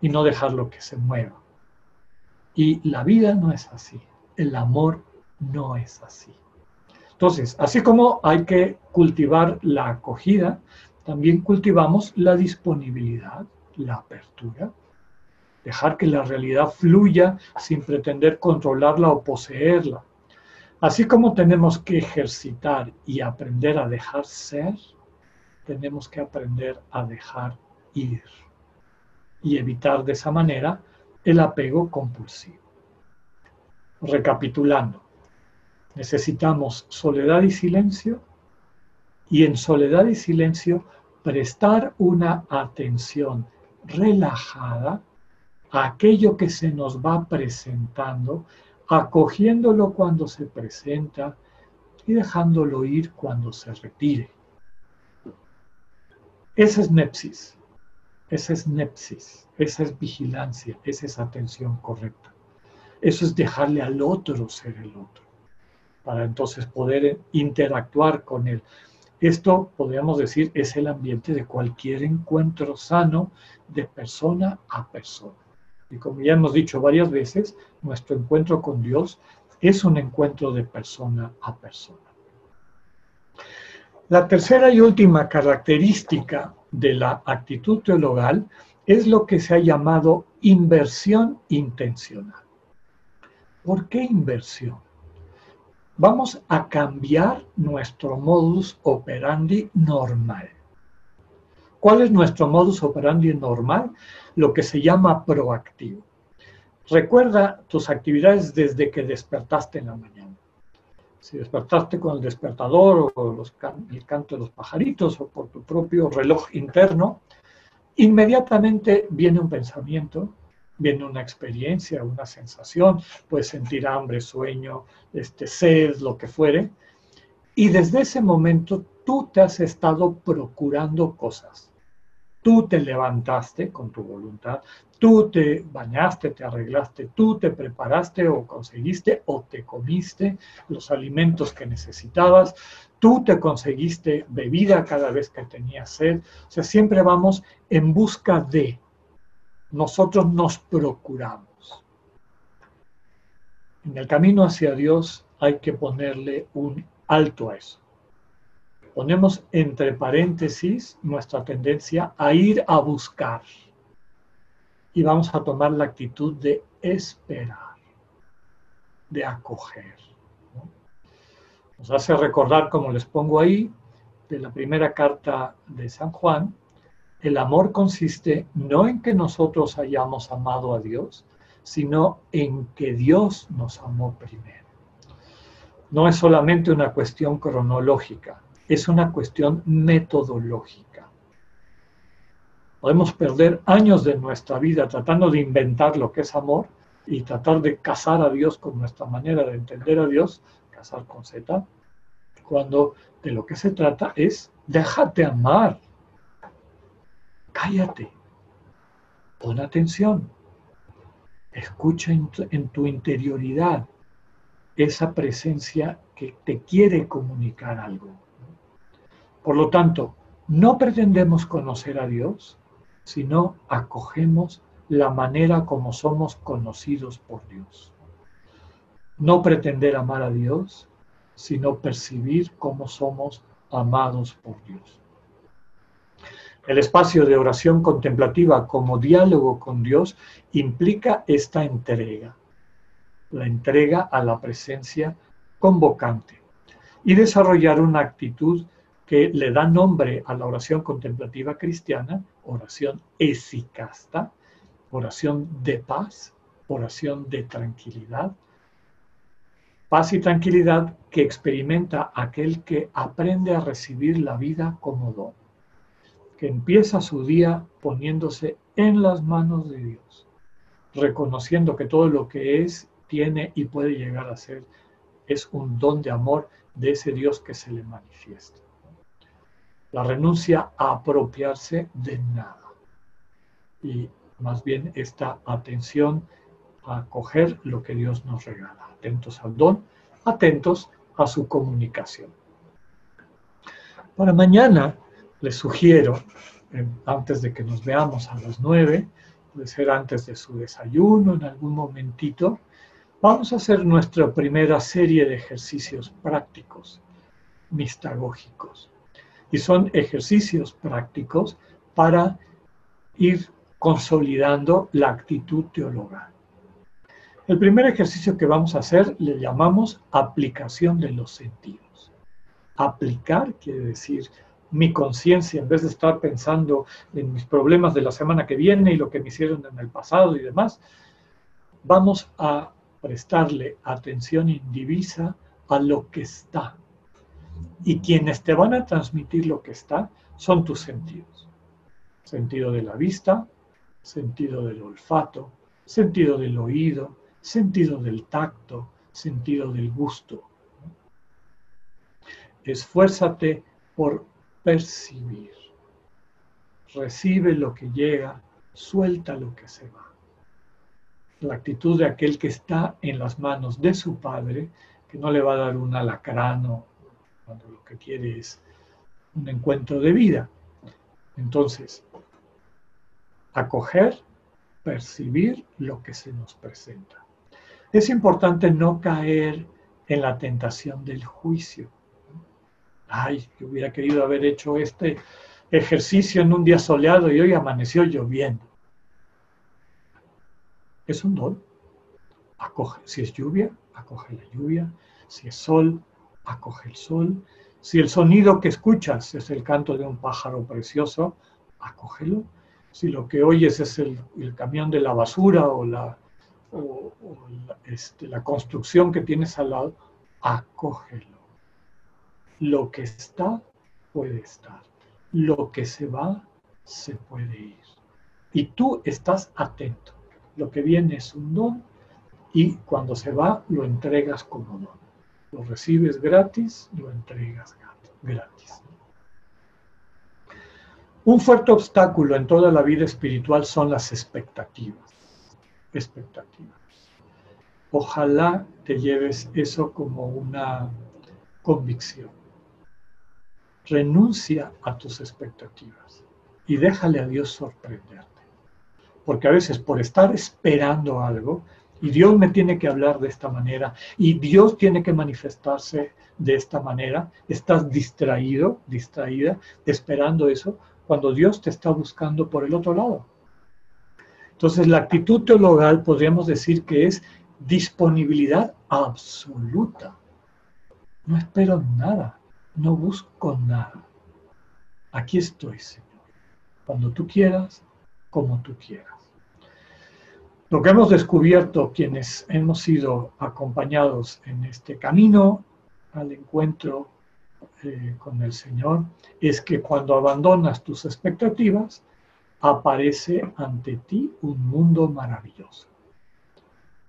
y no dejarlo que se mueva. Y la vida no es así, el amor no es así. Entonces, así como hay que cultivar la acogida, también cultivamos la disponibilidad, la apertura, dejar que la realidad fluya sin pretender controlarla o poseerla. Así como tenemos que ejercitar y aprender a dejar ser, tenemos que aprender a dejar ir y evitar de esa manera el apego compulsivo. Recapitulando, necesitamos soledad y silencio y en soledad y silencio prestar una atención relajada a aquello que se nos va presentando, acogiéndolo cuando se presenta y dejándolo ir cuando se retire. Esa es nepsis, esa es nepsis, esa es vigilancia, esa es atención correcta. Eso es dejarle al otro ser el otro, para entonces poder interactuar con él. Esto, podríamos decir, es el ambiente de cualquier encuentro sano de persona a persona. Y como ya hemos dicho varias veces, nuestro encuentro con Dios es un encuentro de persona a persona. La tercera y última característica de la actitud teologal es lo que se ha llamado inversión intencional. ¿Por qué inversión? Vamos a cambiar nuestro modus operandi normal. ¿Cuál es nuestro modus operandi normal? Lo que se llama proactivo. Recuerda tus actividades desde que despertaste en la mañana. Si despertaste con el despertador o los, el canto de los pajaritos o por tu propio reloj interno, inmediatamente viene un pensamiento, viene una experiencia, una sensación, puedes sentir hambre, sueño, este, sed, lo que fuere. Y desde ese momento tú te has estado procurando cosas. Tú te levantaste con tu voluntad, tú te bañaste, te arreglaste, tú te preparaste o conseguiste o te comiste los alimentos que necesitabas, tú te conseguiste bebida cada vez que tenías sed. O sea, siempre vamos en busca de, nosotros nos procuramos. En el camino hacia Dios hay que ponerle un alto a eso. Ponemos entre paréntesis nuestra tendencia a ir a buscar y vamos a tomar la actitud de esperar, de acoger. Nos hace recordar, como les pongo ahí, de la primera carta de San Juan, el amor consiste no en que nosotros hayamos amado a Dios, sino en que Dios nos amó primero. No es solamente una cuestión cronológica, es una cuestión metodológica. Podemos perder años de nuestra vida tratando de inventar lo que es amor y tratar de casar a Dios con nuestra manera de entender a Dios, casar con Z, cuando de lo que se trata es déjate amar cállate, pon atención, escucha en tu, interioridad esa presencia que te quiere comunicar algo. Por lo tanto, no pretendemos conocer a Dios, sino acogemos la manera como somos conocidos por Dios. No pretender amar a Dios, sino percibir cómo somos amados por Dios. El espacio de oración contemplativa como diálogo con Dios implica esta entrega, la entrega a la presencia convocante y desarrollar una actitud que le da nombre a la oración contemplativa cristiana, oración esicasta, oración de paz, oración de tranquilidad. Paz y tranquilidad que experimenta aquel que aprende a recibir la vida como don que empieza su día poniéndose en las manos de Dios, reconociendo que todo lo que es, tiene y puede llegar a ser es un don de amor de ese Dios que se le manifiesta. La renuncia a apropiarse de nada y más bien esta atención a acoger lo que Dios nos regala. Atentos al don, atentos a su comunicación. Para mañana les sugiero, antes de que nos veamos a las nueve, puede ser antes de su desayuno, en algún momentito, vamos a hacer nuestra primera serie de ejercicios prácticos, mistagógicos. Y son ejercicios prácticos para ir consolidando la actitud teologal. El primer ejercicio que vamos a hacer le llamamos aplicación de los sentidos. Aplicar quiere decir mi conciencia, en vez de estar pensando en mis problemas de la semana que viene y lo que me hicieron en el pasado y demás, vamos a prestarle atención indivisa a lo que está. Y quienes te van a transmitir lo que está son tus sentidos. Sentido de la vista, sentido del olfato, sentido del oído, sentido del tacto, sentido del gusto. Esfuérzate por percibir. Recibe lo que llega, suelta lo que se va. La actitud de aquel que está en las manos de su padre, que no le va a dar un alacrano cuando lo que quiere es un encuentro de vida. Entonces, acoger, percibir lo que se nos presenta. Es importante no caer en la tentación del juicio. Ay, yo hubiera querido haber hecho este ejercicio en un día soleado y hoy amaneció lloviendo. Es un don. Acoge. Si es lluvia, acoge la lluvia. Si es sol, acoge el sol. Si el sonido que escuchas es el canto de un pájaro precioso, acógelo. Si lo que oyes es el, camión de la basura o la, este, la construcción que tienes al lado, acógelo. Lo que está, puede estar. Lo que se va, se puede ir. Y tú estás atento. Lo que viene es un don y cuando se va, lo entregas como don. Lo recibes gratis, lo entregas gratis. Un fuerte obstáculo en toda la vida espiritual son las expectativas expectativas. Ojalá te lleves eso como una convicción. Renuncia a tus expectativas y déjale a Dios sorprenderte. Porque a veces por estar esperando algo, y Dios me tiene que hablar de esta manera, y Dios tiene que manifestarse de esta manera, estás distraído, distraída, esperando eso, cuando Dios te está buscando por el otro lado. Entonces, la actitud teologal podríamos decir que es disponibilidad absoluta. No espero nada, no busco nada. Aquí estoy, Señor. Cuando tú quieras, como tú quieras. Lo que hemos descubierto quienes hemos sido acompañados en este camino al encuentro eh, con el Señor es que cuando abandonas tus expectativas, aparece ante ti un mundo maravilloso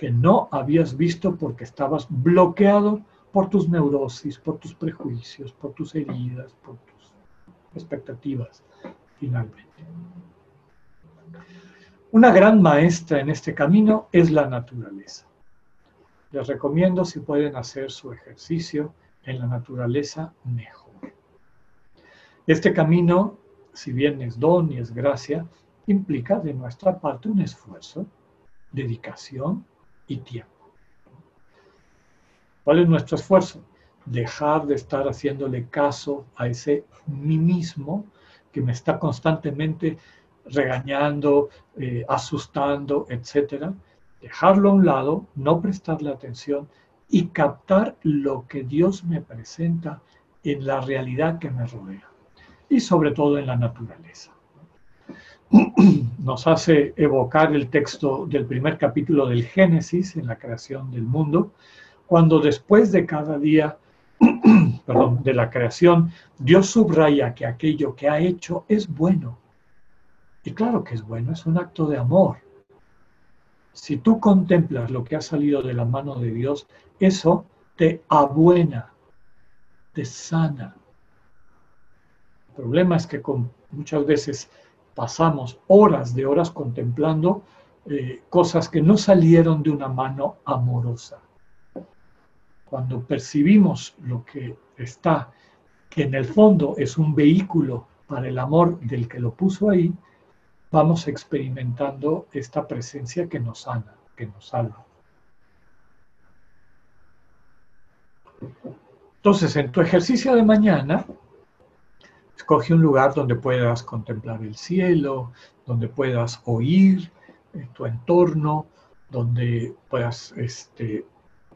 que no habías visto porque estabas bloqueado por tus neurosis, por tus prejuicios, por tus heridas, por tus expectativas, finalmente. Una gran maestra en este camino es la naturaleza. Les recomiendo si pueden hacer su ejercicio en la naturaleza mejor. Este camino si bien es don y es gracia, implica de nuestra parte un esfuerzo, dedicación y tiempo. ¿Cuál es nuestro esfuerzo? Dejar de estar haciéndole caso a ese mí mismo que me está constantemente regañando, eh, asustando, etc. Dejarlo a un lado, no prestarle atención y captar lo que Dios me presenta en la realidad que me rodea y sobre todo en la naturaleza. Nos hace evocar el texto del primer capítulo del Génesis en la creación del mundo, cuando después de cada día perdón, de la creación, Dios subraya que aquello que ha hecho es bueno. Y claro que es bueno, es un acto de amor. Si tú contemplas lo que ha salido de la mano de Dios, eso te abuena, te sana, el problema es que muchas veces pasamos horas de horas contemplando eh, cosas que no salieron de una mano amorosa. Cuando percibimos lo que está, que en el fondo es un vehículo para el amor del que lo puso ahí, vamos experimentando esta presencia que nos sana, que nos salva. Entonces, en tu ejercicio de mañana, escoge un lugar donde puedas contemplar el cielo, donde puedas oír eh, tu entorno, donde puedas este,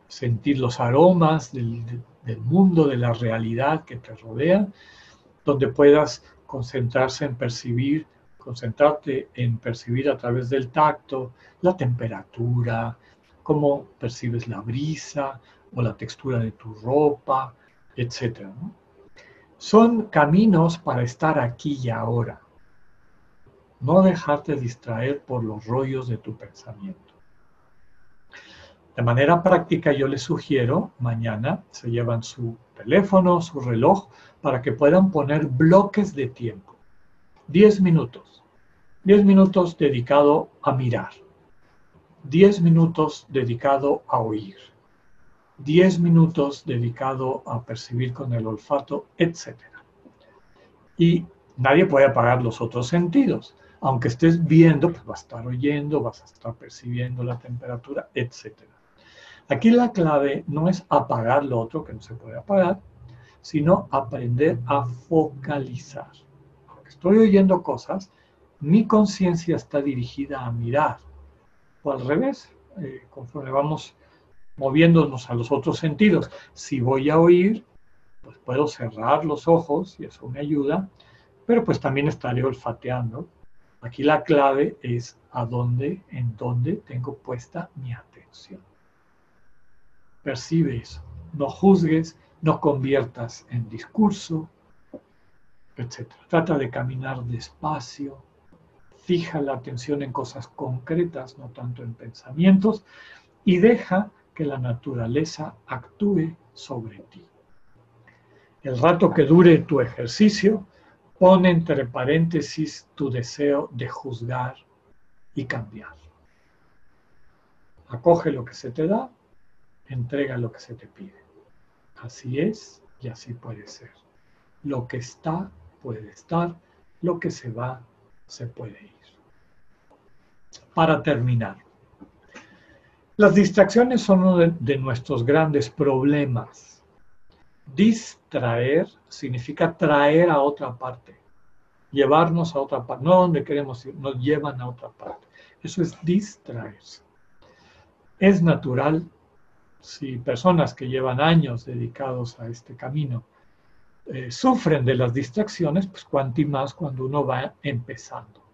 sentir los aromas del, del mundo, de la realidad que te rodea, donde puedas concentrarse en percibir, concentrarte en percibir a través del tacto la temperatura, cómo percibes la brisa o la textura de tu ropa, etc. Son caminos para estar aquí y ahora. No dejarte distraer por los rollos de tu pensamiento. De manera práctica yo les sugiero, mañana se llevan su teléfono, su reloj, para que puedan poner bloques de tiempo. 10 minutos. 10 minutos dedicado a mirar. 10 minutos dedicado a oír. 10 minutos dedicado a percibir con el olfato, etc. Y nadie puede apagar los otros sentidos. Aunque estés viendo, pues vas a estar oyendo, vas a estar percibiendo la temperatura, etc. Aquí la clave no es apagar lo otro que no se puede apagar, sino aprender a focalizar. Estoy oyendo cosas, mi conciencia está dirigida a mirar. O al revés, eh, conforme vamos moviéndonos a los otros sentidos. Si voy a oír, pues puedo cerrar los ojos y eso me ayuda, pero pues también estaré olfateando. Aquí la clave es a dónde, en dónde tengo puesta mi atención. Percibe eso. No juzgues, no conviertas en discurso, etc. Trata de caminar despacio. Fija la atención en cosas concretas, no tanto en pensamientos, y deja que la naturaleza actúe sobre ti. El rato que dure tu ejercicio, pone entre paréntesis tu deseo de juzgar y cambiar. Acoge lo que se te da, entrega lo que se te pide. Así es y así puede ser. Lo que está puede estar, lo que se va se puede ir. Para terminar, las distracciones son uno de, nuestros grandes problemas. Distraer significa traer a otra parte, llevarnos a otra parte, no donde queremos ir, nos llevan a otra parte. Eso es distraerse. Es natural si personas que llevan años dedicados a este camino eh, sufren de las distracciones, pues cuanto más cuando uno va empezando.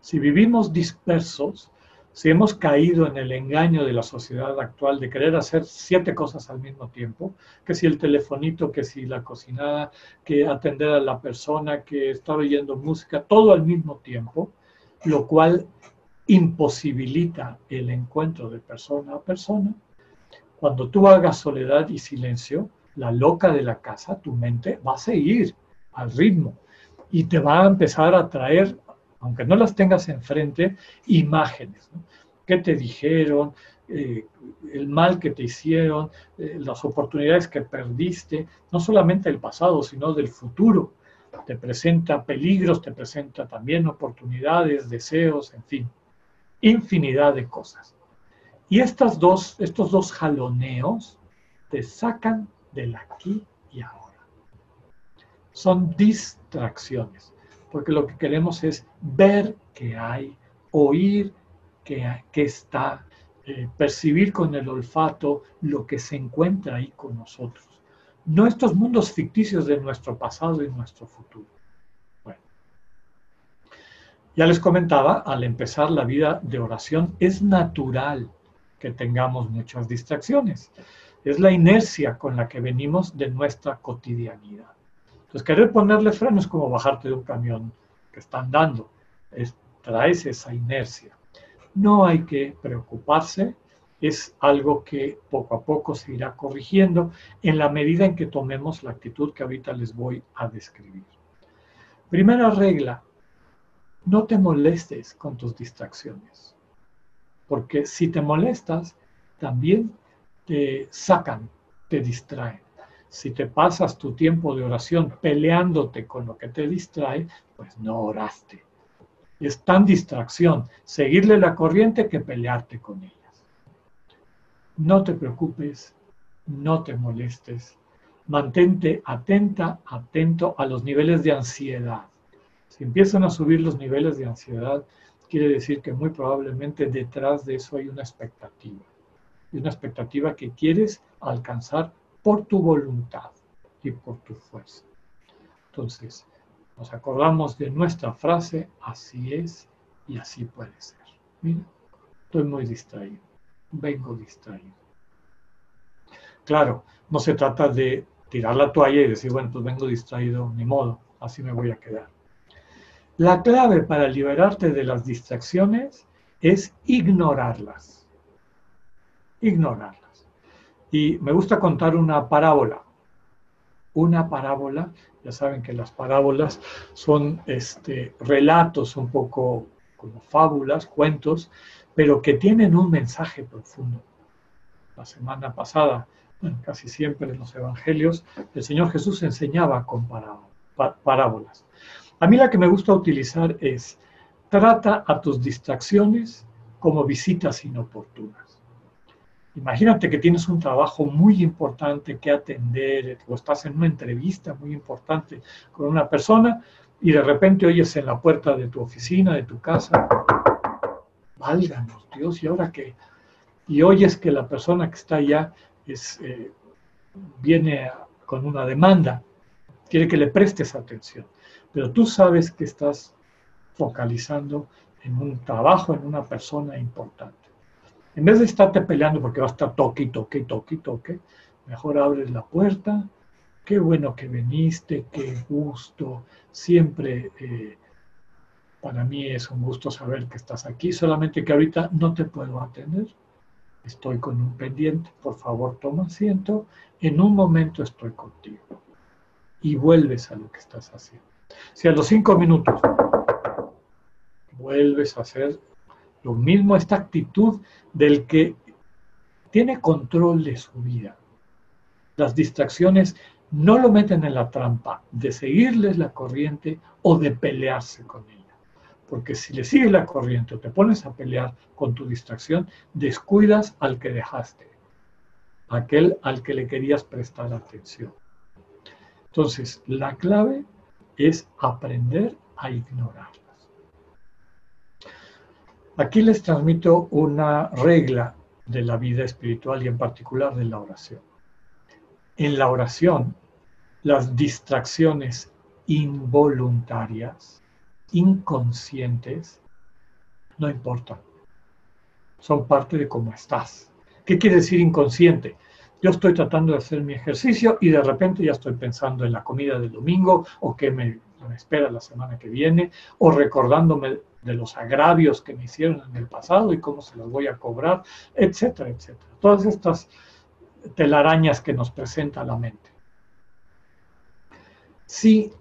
Si vivimos dispersos, si hemos caído en el engaño de la sociedad actual de querer hacer siete cosas al mismo tiempo, que si el telefonito, que si la cocinada, que atender a la persona, que estar oyendo música, todo al mismo tiempo, lo cual imposibilita el encuentro de persona a persona. Cuando tú hagas soledad y silencio, la loca de la casa, tu mente va a seguir al ritmo y te va a empezar a traer aunque no las tengas enfrente, imágenes. ¿Qué te dijeron? Eh, el mal que te hicieron, eh, las oportunidades que perdiste, no solamente del pasado, sino del futuro. Te presenta peligros, te presenta también oportunidades, deseos, en fin, infinidad de cosas. Y estas dos, estos dos jaloneos te sacan del aquí y ahora. Son distracciones porque lo que queremos es ver que hay, oír que, está, eh, percibir con el olfato lo que se encuentra ahí con nosotros. No estos mundos ficticios de nuestro pasado y nuestro futuro. Ya les comentaba, al empezar la vida de oración, es natural que tengamos muchas distracciones. Es la inercia con la que venimos de nuestra cotidianidad. Entonces, querer ponerle freno es como bajarte de un camión que está andando. Es, traes esa inercia. No hay que preocuparse, es algo que poco a poco se irá corrigiendo en la medida en que tomemos la actitud que ahorita les voy a describir. Primera regla, no te molestes con tus distracciones. porque si te molestas, también te sacan, te distraen. Si te pasas tu tiempo de oración peleándote con lo que te distrae, pues no oraste. Es tan distracción seguirle la corriente que pelearte con ellas. No te preocupes, no te molestes, mantente atenta, atento a los niveles de ansiedad. Si empiezan a subir los niveles de ansiedad, quiere decir que muy probablemente detrás de eso hay una expectativa. Y una expectativa que quieres alcanzar por tu voluntad y por tu fuerza. Entonces, nos acordamos de nuestra frase, así es y así puede ser. Mira, estoy muy distraído, vengo distraído. Claro, no se trata de tirar la toalla y decir, bueno, pues vengo distraído, ni modo, así me voy a quedar. La clave para liberarte de las distracciones es ignorarlas. Ignorarlas. Y me gusta contar una parábola. Una parábola, ya saben que las parábolas son este, relatos un poco como fábulas, cuentos, pero que tienen un mensaje profundo. La semana pasada, casi siempre en los evangelios, el Señor Jesús enseñaba con parábolas. A mí la que me gusta utilizar es, trata a tus distracciones como visitas inoportunas. Imagínate que tienes un trabajo muy importante que atender o estás en una entrevista muy importante con una persona y de repente oyes en la puerta de tu oficina, de tu casa, válganos Dios, ¿y ahora qué? Y oyes que la persona que está allá es, eh, viene con una demanda, quiere que le prestes atención pero tú sabes que estás focalizando en un trabajo, en una persona importante. En vez de estarte peleando porque va a estar toque, toque, toque, toque, mejor abres la puerta. Qué bueno que viniste, qué gusto. Siempre eh, para mí es un gusto saber que estás aquí, solamente que ahorita no te puedo atender. Estoy con un pendiente, por favor toma asiento. En un momento estoy contigo. Y vuelves a lo que estás haciendo. Si a los cinco minutos vuelves a hacer lo mismo, esta actitud del que tiene control de su vida. Las distracciones no lo meten en la trampa de seguirles la corriente o de pelearse con ella. Porque si le sigues la corriente o te pones a pelear con tu distracción, descuidas al que dejaste, aquel al que le querías prestar atención. Entonces, la clave es aprender a ignorarlas. Aquí les transmito una regla de la vida espiritual y en particular de la oración. En la oración, las distracciones involuntarias, inconscientes, no importan. Son parte de cómo estás. ¿Qué quiere decir inconsciente? Yo estoy tratando de hacer mi ejercicio y de repente ya estoy pensando en la comida del domingo o qué me, espera la semana que viene o recordándome de los agravios que me hicieron en el pasado y cómo se los voy a cobrar, etcétera, etcétera. Todas estas telarañas que nos presenta la mente. Si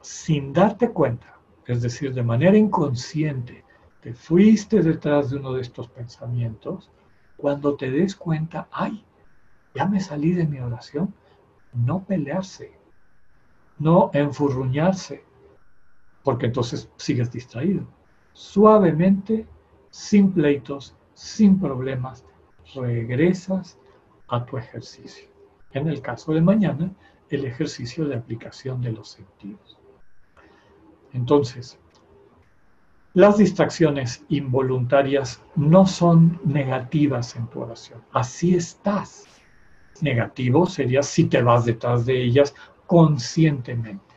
sin darte cuenta, es decir, de manera inconsciente, te fuiste detrás de uno de estos pensamientos, cuando te des cuenta, ay, ya me salí de mi oración, no pelearse, no enfurruñarse, porque entonces sigues distraído. Suavemente, sin pleitos, sin problemas, regresas a tu ejercicio. En el caso de mañana, el ejercicio de aplicación de los sentidos. Entonces, las distracciones involuntarias no son negativas en tu oración. Así estás negativo sería si te vas detrás de ellas conscientemente.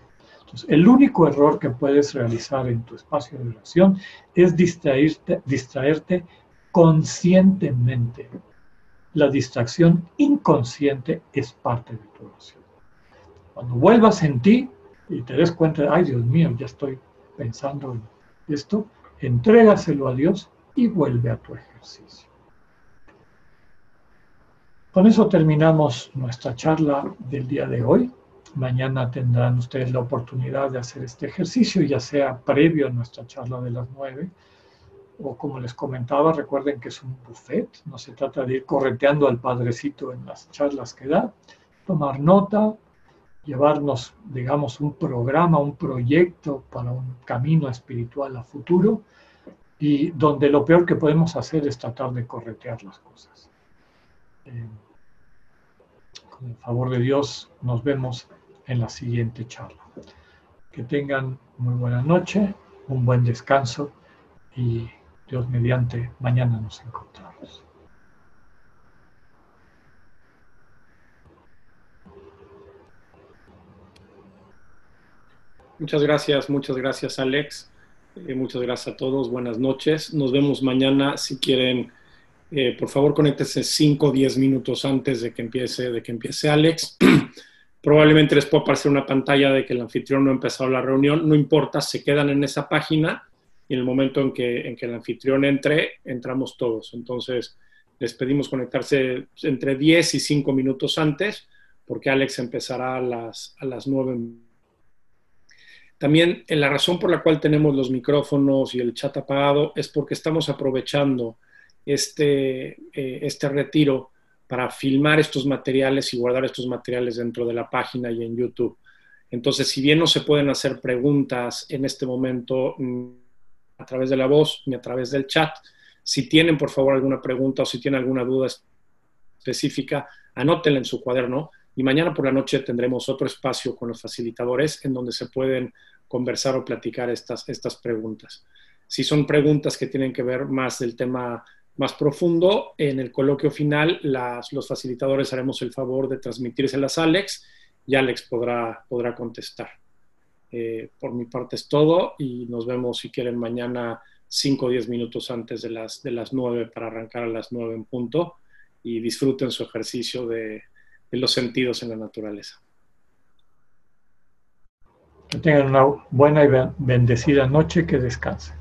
El único error que puedes realizar en tu espacio de oración es distraerte, distraerte conscientemente. La distracción inconsciente es parte de tu oración. Cuando vuelvas en ti y te des cuenta, ay Dios mío, ya estoy pensando en esto, entrégaselo a Dios y vuelve a tu ejercicio. Con eso terminamos nuestra charla del día de hoy. Mañana tendrán ustedes la oportunidad de hacer este ejercicio, ya sea previo a nuestra charla de las nueve o como les comentaba, recuerden que es un buffet, no se trata de ir correteando al padrecito en las charlas que da, tomar nota, llevarnos, digamos, un programa, un proyecto para un camino espiritual a futuro y donde lo peor que podemos hacer es tratar de corretear las cosas. Eh, con el favor de Dios, nos vemos en la siguiente charla. Que tengan muy buena noche, un buen descanso y Dios mediante, mañana nos encontramos. Muchas gracias, muchas gracias Alex. Eh, muchas gracias a todos. Buenas noches. Nos vemos mañana. Si quieren, eh, por favor, conéctense 5 o 10 minutos antes de que empiece, de que empiece Alex. Probablemente les pueda aparecer una pantalla de que el anfitrión no ha empezado la reunión. No importa, se quedan en esa página y en el momento en que, en que el anfitrión entre, entramos todos. Entonces, les pedimos conectarse entre 10 y 5 minutos antes, porque Alex empezará a las, a las 9 también eh, la razón por la cual tenemos los micrófonos y el chat apagado es porque estamos aprovechando este, eh, este retiro para filmar estos materiales y guardar estos materiales dentro de la página y en YouTube. Entonces, si bien no se pueden hacer preguntas en este momento mm, a través de la voz ni a través del chat, si tienen por favor alguna pregunta o si tienen alguna duda específica, anótenla en su cuaderno y mañana por la noche tendremos otro espacio con los facilitadores en donde se pueden conversar o platicar estas, estas preguntas. Si son preguntas que tienen que ver más del tema más profundo, en el coloquio final los facilitadores haremos el favor de transmitírselas a Alex y Alex podrá, podrá contestar. Eh, por mi parte es todo y nos vemos si quieren mañana 5 o 10 minutos antes de las, de las 9 para arrancar a las 9 en punto y disfruten su ejercicio de, de los sentidos en la naturaleza. Que tengan una buena y bendecida noche, que descansen.